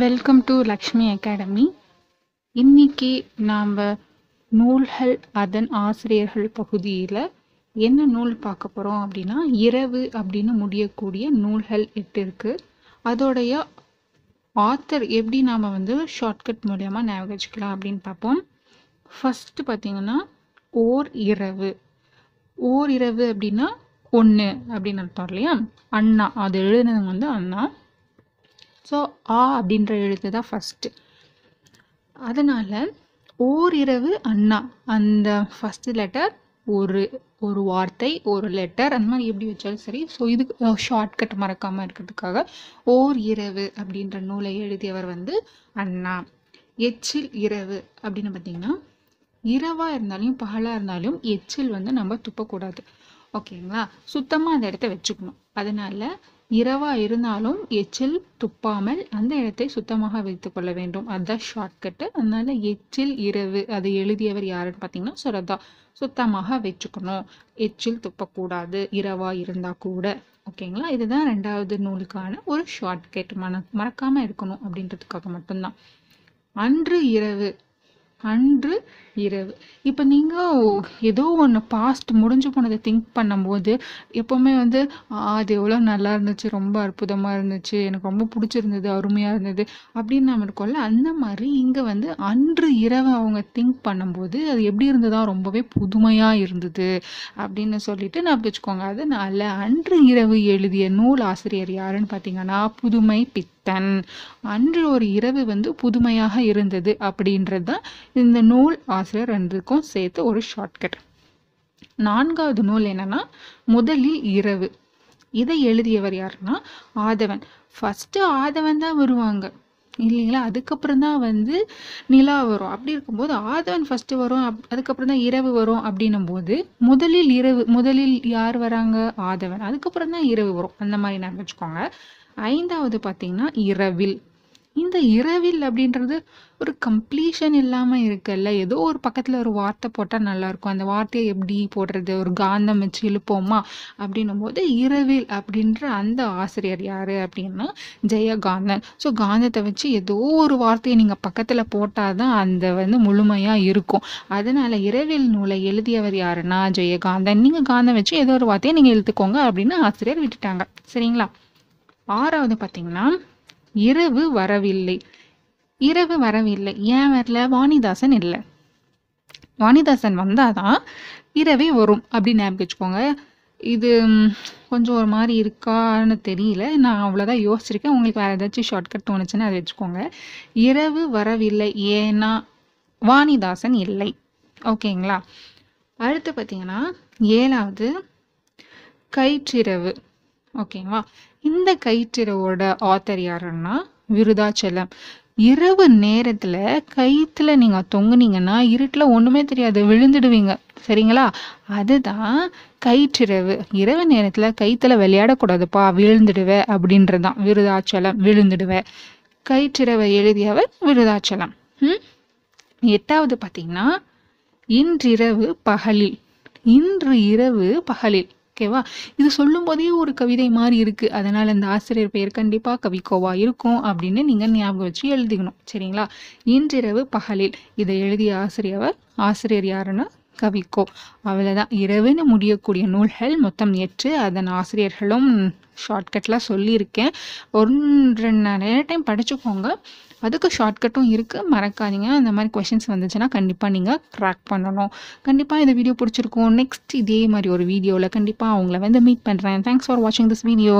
Welcome to Lakshmi academy இன்னைக்கு நாம் நூல்கள் அதன் ஆசிரியர்கள் பகுதியில் என்ன நூல் பார்க்க போகிறோம் அப்படின்னா இரவு அப்படின்னு முடியக்கூடிய நூல்கள் எட்டு இருக்குது அதோடைய ஆத்தர் எப்படி நாம் வந்து ஷார்ட்கட் மூலயமா ஞாபகம் அப்படின்னு பார்ப்போம். ஃபஸ்ட்டு பார்த்தீங்கன்னா ஓர் இரவு. ஓர் இரவு அப்படின்னா ஒன்று அப்படின்னு அர்த்தம் இல்லையா? அண்ணா. அது எழுதுனது வந்து அண்ணா. ஸோ ஆ அப்படின்ற எழுத்து தான் ஃபஸ்ட்டு அதனால் ஓரிரவு அண்ணா. அந்த ஃபஸ்ட்டு லெட்டர் ஒரு ஒரு வார்த்தை ஒரு லெட்டர் அந்த மாதிரி எப்படி வச்சாலும் சரி. ஸோ இதுக்கு ஷார்ட்கட் மறக்காமல் இருக்கிறதுக்காக ஓர் இரவு அப்படின்ற நூலை எழுதியவர் வந்து அண்ணா. எச்சில் இரவு அப்படின்னு பார்த்தீங்கன்னா இரவாக இருந்தாலும் பகலாக இருந்தாலும் எச்சில் வந்து நம்ம துப்பக்கூடாது. ஓகேங்களா? சுத்தமாக அந்த இடத்த வச்சுக்கணும். அதனால் இரவாக இருந்தாலும் எச்சில் துப்பாமல் அந்த இடத்தை சுத்தமாக வைத்துக் கொள்ள வேண்டும். அதுதான் ஷார்ட்கட்டு அதனால எச்சில் இரவு அதை எழுதியவர் யாருன்னு பார்த்தீங்கன்னா சுரதா. சுத்தமாக வச்சுக்கணும் எச்சில் துப்பக்கூடாது இரவாக இருந்தால் கூட. ஓகேங்களா? இதுதான் ரெண்டாவது நூலுக்கான ஒரு ஷார்ட்கட் மன மறக்காமல் இருக்கணும் அப்படின்றதுக்காக மட்டும்தான். அன்று இரவு அன்று இரவு. இப்போ நீங்கள் ஏதோ ஒன்று பாஸ்ட் முடிஞ்சு போனதை திங்க் பண்ணும்போது எப்போவுமே வந்து அது எவ்வளோ நல்லா இருந்துச்சு ரொம்ப அற்புதமாக இருந்துச்சு எனக்கு ரொம்ப பிடிச்சிருந்தது அருமையாக இருந்தது அப்படின்னு நம்ம இருக்கோம்ல அந்த மாதிரி இங்கே வந்து அன்று இரவு அவங்க திங்க் பண்ணும்போது அது எப்படி இருந்ததா ரொம்பவே புதுமையாக இருந்தது அப்படின்னு சொல்லிட்டு நான் வச்சுக்கோங்க. அது நல்ல அன்று இரவு எழுதிய நூல் ஆசிரியர் யாருன்னு பார்த்தீங்கன்னா புதுமை பித்தன். அன்று ஒரு இரவு வந்து புதுமையாக இருந்தது அப்படின்றது தான் இந்த நூல் ஆசிரியர் ரெண்டுக்கும் சேர்த்து ஒரு ஷார்ட்கட் நான்காவது நூல் என்னன்னா முதலில் இரவு. இதை எழுதியவர் யாருன்னா ஆதவன். ஃபஸ்ட்டு ஆதவன் தான் வருவாங்க. இல்லைங்களா? அதுக்கப்புறம் தான் வந்து நிலா வரும். அப்படி இருக்கும்போது ஆதவன் ஃபஸ்ட்டு வரும் அப் அதுக்கப்புறம் தான் இரவு வரும் அப்படின்னும் போது முதலில் இரவு முதலில் யார் வராங்க? ஆதவன். அதுக்கப்புறம் தான் இரவு வரும். அந்த மாதிரி நான் வச்சுக்கோங்க. ஐந்தாவது பார்த்தீங்கன்னா இரவில். இந்த இரவில் அப்படின்றது ஒரு கம்ப்ளீஷன் இல்லாமல் இருக்குல்ல. ஏதோ ஒரு பக்கத்தில் ஒரு வார்த்தை போட்டால் நல்லாயிருக்கும் அந்த வார்த்தையை எப்படி போடுறது? ஒரு காந்தம் வச்சு இழுப்போமா? அப்படின்னும் போது இரவில் அப்படின்ற அந்த ஆசிரியர் யார் அப்படின்னா ஜெயகாந்தன். ஸோ காந்தத்தை வச்சு ஏதோ ஒரு வார்த்தையை நீங்கள் பக்கத்தில் போட்டால் தான் அந்த வந்து முழுமையாக இருக்கும். அதனால் இரவில் நூலை எழுதியவர் யாருன்னா ஜெயகாந்தன். நீங்கள் காந்தம் வச்சு ஏதோ ஒரு வார்த்தையை நீங்கள் இழுத்துக்கோங்க அப்படின்னு ஆசிரியர் விட்டுட்டாங்க. சரிங்களா? ஆறாவது பார்த்தீங்கன்னா இரவு வரவில்லை. இரவு வரவில்லை. ஏன் வரல? வாணிதாசன் இல்லை. வாணிதாசன் வந்தாதான் இரவே வரும் அப்படின்னு ஞாபகம் வச்சுக்கோங்க. இது கொஞ்சம் ஒரு மாதிரி இருக்கான்னு தெரியல. நான் அவ்வளோதான் யோசிச்சிருக்கேன். உங்களுக்கு வேறு ஏதாச்சும் ஷார்ட்கட் தோணுச்சுன்னா அதை வச்சுக்கோங்க. இரவு வரவில்லை. ஏன்னா வாணிதாசன் இல்லை. ஓகேங்களா? அடுத்து பார்த்தீங்கன்னா ஏழாவது கயிற்றிரவு. ஓகேவா இந்த கயிற்றிரவோட ஆத்தர் யாருன்னா விருதாச்சலம். இரவு நேரத்தில் கயிற்றுல நீங்கள் தொங்குனீங்கன்னா இருட்டில் ஒன்றுமே தெரியாது விழுந்துடுவீங்க. சரிங்களா? அதுதான் கயிற்றிரவு. இரவு நேரத்தில் கயிற்றுல விளையாடக்கூடாதுப்பா விழுந்துடுவேன் அப்படின்றது தான் விருதாச்சலம் விழுந்துடுவ. கயிற்றிரவை எழுதியவர் விருதாச்சலம். ம்? எட்டாவது பார்த்தீங்கன்னா இன்றிரவு பகலில். இன்று இரவு பகலில். ஓகேவா? இது சொல்லும் போதே ஒரு கவிதை மாதிரி இருக்கு. அதனால இந்த ஆசிரியர் பெயர் கண்டிப்பா கவிக்கோவா இருக்கும் அப்படின்னு நீங்க ஞாபகம் வச்சு எழுதிக்கணும். சரிங்களா? இன்றிரவு பகலில் இதை எழுதிய ஆசிரியர் ஆசிரியர் யாருன்னா கவிக்கோ அவ்வளோதான் இரவுன்னு முடியக்கூடிய நூல்கள் மொத்தம் எட்டு. அதன் ஆசிரியர்களும் ஷார்ட்கட்லாம் சொல்லியிருக்கேன். ஒரு ரெண்டு நிறைய டைம் படிச்சுக்கோங்க. அதுக்கு ஷார்ட்கட்டும் இருக்குது மறக்காதீங்க. அந்த மாதிரி கொஷின்ஸ் வந்துச்சுன்னா கண்டிப்பாக நீங்கள் க்ராக் பண்ணணும். கண்டிப்பாக இந்த வீடியோ பிடிச்சிருக்கும். நெக்ஸ்ட் இதே மாதிரி ஒரு வீடியோவில் கண்டிப்பாக அவங்கள வந்து மீட் பண்ணுறேன் தேங்க்ஸ் ஃபார் வாட்சிங் திஸ் வீடியோ